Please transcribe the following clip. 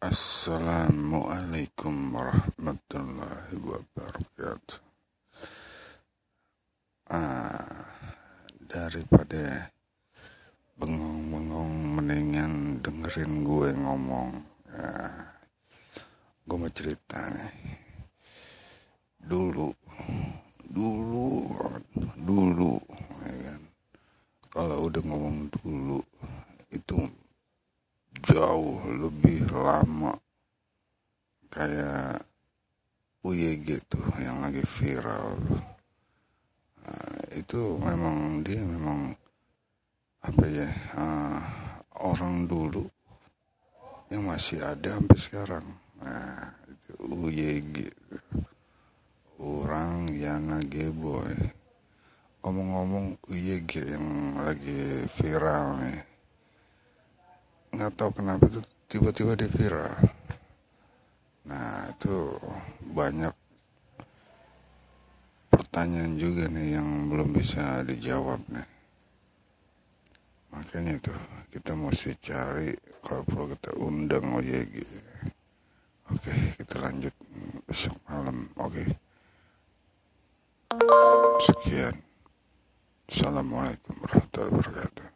Assalamualaikum warahmatullahi wabarakatuh. Ah, daripada bengong-bengong mendingan dengerin gue ngomong. Ya, gue mau cerita nih. Dulu, dulu, dulu, ya kan. Kalau udah ngomong dulu, itu jauh lebih lama kayak UYG tuh yang lagi viral. Uh, itu memang dia memang apa ya uh, orang dulu yang masih ada sampai sekarang. Nah itu UYG orang Yana Geboy. Ngomong-ngomong UYG yang lagi viral nih nggak tahu kenapa itu tiba-tiba dia viral. Nah itu banyak pertanyaan juga nih yang belum bisa dijawab nih. Makanya itu kita mesti cari kalau perlu kita undang OYG oke kita lanjut besok malam. Oke. Sekian. Assalamualaikum warahmatullahi wabarakatuh